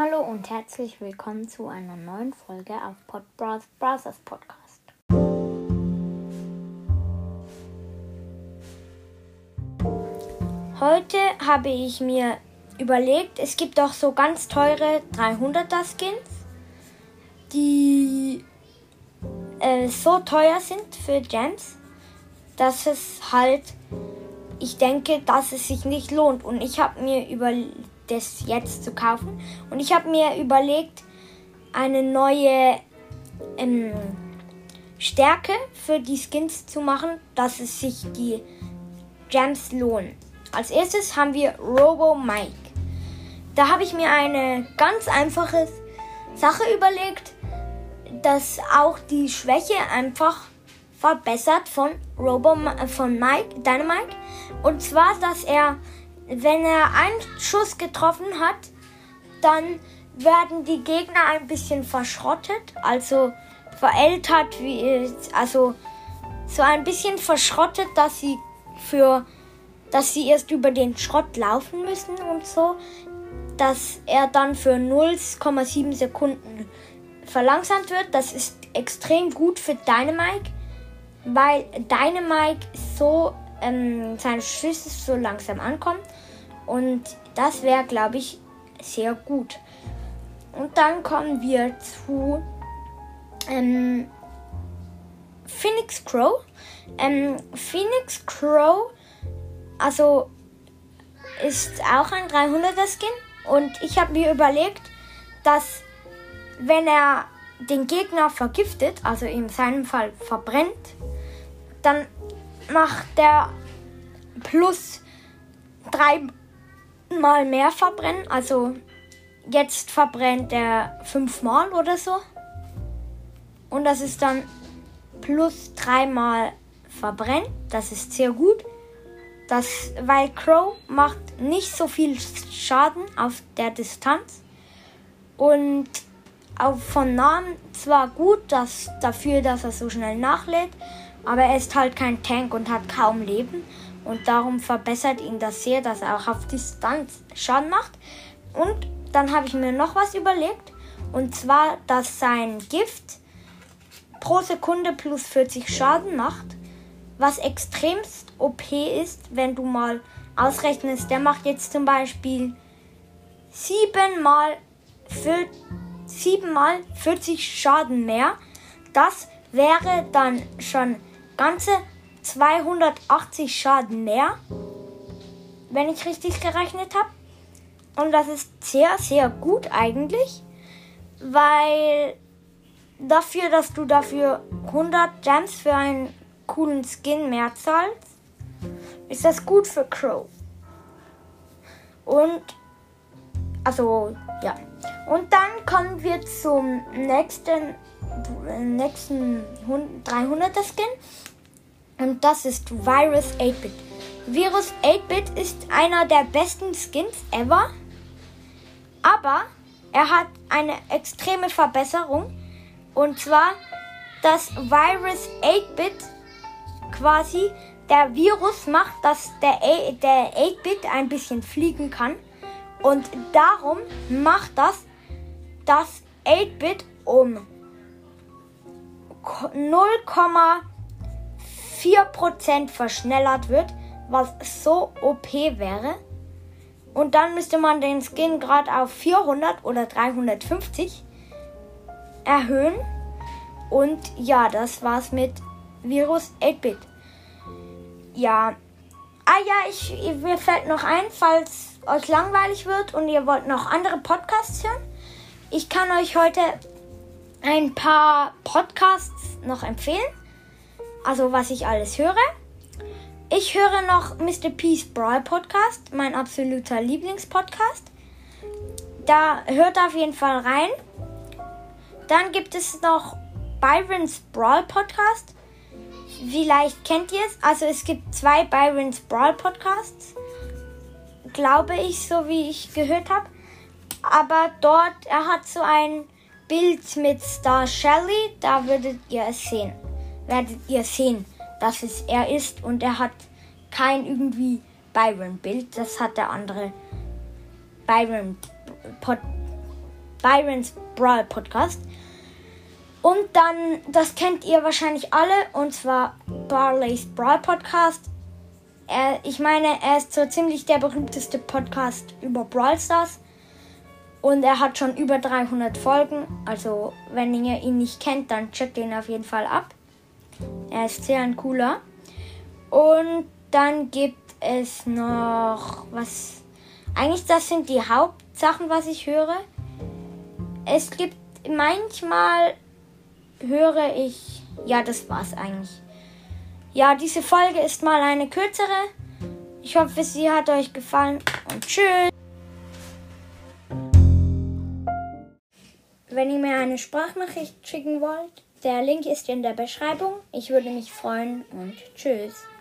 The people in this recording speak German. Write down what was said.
Hallo und herzlich willkommen zu einer neuen Folge auf Pod Brothers Podcast. Heute habe ich mir überlegt, es gibt auch so ganz teure 300er Skins, die äh, so teuer sind für Gems, dass es halt, ich denke, dass es sich nicht lohnt. Und ich habe mir überlegt, das jetzt zu kaufen. Und ich habe mir überlegt, eine neue ähm, Stärke für die Skins zu machen, dass es sich die Gems lohnen. Als erstes haben wir Robo Mike. Da habe ich mir eine ganz einfache Sache überlegt, dass auch die Schwäche einfach verbessert von Robo von Mike, Dynamite. Und zwar, dass er wenn er einen Schuss getroffen hat, dann werden die Gegner ein bisschen verschrottet, also verältert, wie, also so ein bisschen verschrottet, dass sie für, dass sie erst über den Schrott laufen müssen und so, dass er dann für 0,7 Sekunden verlangsamt wird. Das ist extrem gut für Dynamite, weil Dynamite so ähm, seine Schüsse so langsam ankommen. Und das wäre, glaube ich, sehr gut. Und dann kommen wir zu ähm, Phoenix Crow. Ähm, Phoenix Crow, also ist auch ein 300er Skin. Und ich habe mir überlegt, dass wenn er den Gegner vergiftet, also in seinem Fall verbrennt, dann macht der plus drei mal mehr verbrennen. Also jetzt verbrennt er fünfmal oder so. Und das ist dann plus dreimal verbrennt. Das ist sehr gut. Das, weil Crow macht nicht so viel Schaden auf der Distanz. Und auch von Namen zwar gut, dass, dafür, dass er so schnell nachlädt, aber er ist halt kein Tank und hat kaum Leben. Und darum verbessert ihn das sehr, dass er auch auf Distanz Schaden macht. Und dann habe ich mir noch was überlegt. Und zwar, dass sein Gift pro Sekunde plus 40 Schaden macht. Was extremst OP ist, wenn du mal ausrechnest. Der macht jetzt zum Beispiel 7 mal, 7 mal 40 Schaden mehr. Das wäre dann schon ganze 280 Schaden mehr, wenn ich richtig gerechnet habe. Und das ist sehr, sehr gut eigentlich, weil dafür, dass du dafür 100 Gems für einen coolen Skin mehr zahlst, ist das gut für Crow. Und, also, ja. Und dann kommen wir zum nächsten, nächsten 300er Skin. Und das ist Virus 8-Bit. Virus 8-Bit ist einer der besten Skins ever. Aber er hat eine extreme Verbesserung. Und zwar, dass Virus 8-Bit quasi der Virus macht, dass der, der 8-Bit ein bisschen fliegen kann. Und darum macht das das 8-Bit um 0, 4% verschnellert wird, was so OP wäre. Und dann müsste man den Skin gerade auf 400 oder 350 erhöhen. Und ja, das war's mit Virus 8-Bit. Ja. Ah ja, ich, mir fällt noch ein, falls euch langweilig wird und ihr wollt noch andere Podcasts hören. Ich kann euch heute ein paar Podcasts noch empfehlen also was ich alles höre. Ich höre noch Mr. Peace Brawl Podcast, mein absoluter Lieblingspodcast. Da hört auf jeden Fall rein. Dann gibt es noch Byron's Brawl Podcast. Vielleicht kennt ihr es. Also es gibt zwei Byron's Brawl Podcasts. Glaube ich, so wie ich gehört habe. Aber dort, er hat so ein Bild mit Star Shelly. Da würdet ihr es sehen werdet ihr sehen, dass es er ist und er hat kein irgendwie Byron-Bild. Das hat der andere Byron Pod Byron's Brawl Podcast. Und dann, das kennt ihr wahrscheinlich alle, und zwar Barley's Brawl Podcast. Er, ich meine, er ist so ziemlich der berühmteste Podcast über Brawl Stars. Und er hat schon über 300 Folgen. Also, wenn ihr ihn nicht kennt, dann checkt ihn auf jeden Fall ab. Er ist sehr ein cooler. Und dann gibt es noch was. Eigentlich, das sind die Hauptsachen, was ich höre. Es gibt manchmal höre ich. Ja, das war's eigentlich. Ja, diese Folge ist mal eine kürzere. Ich hoffe, sie hat euch gefallen und tschüss. Wenn ihr mir eine Sprachnachricht schicken wollt, der Link ist in der Beschreibung. Ich würde mich freuen und tschüss.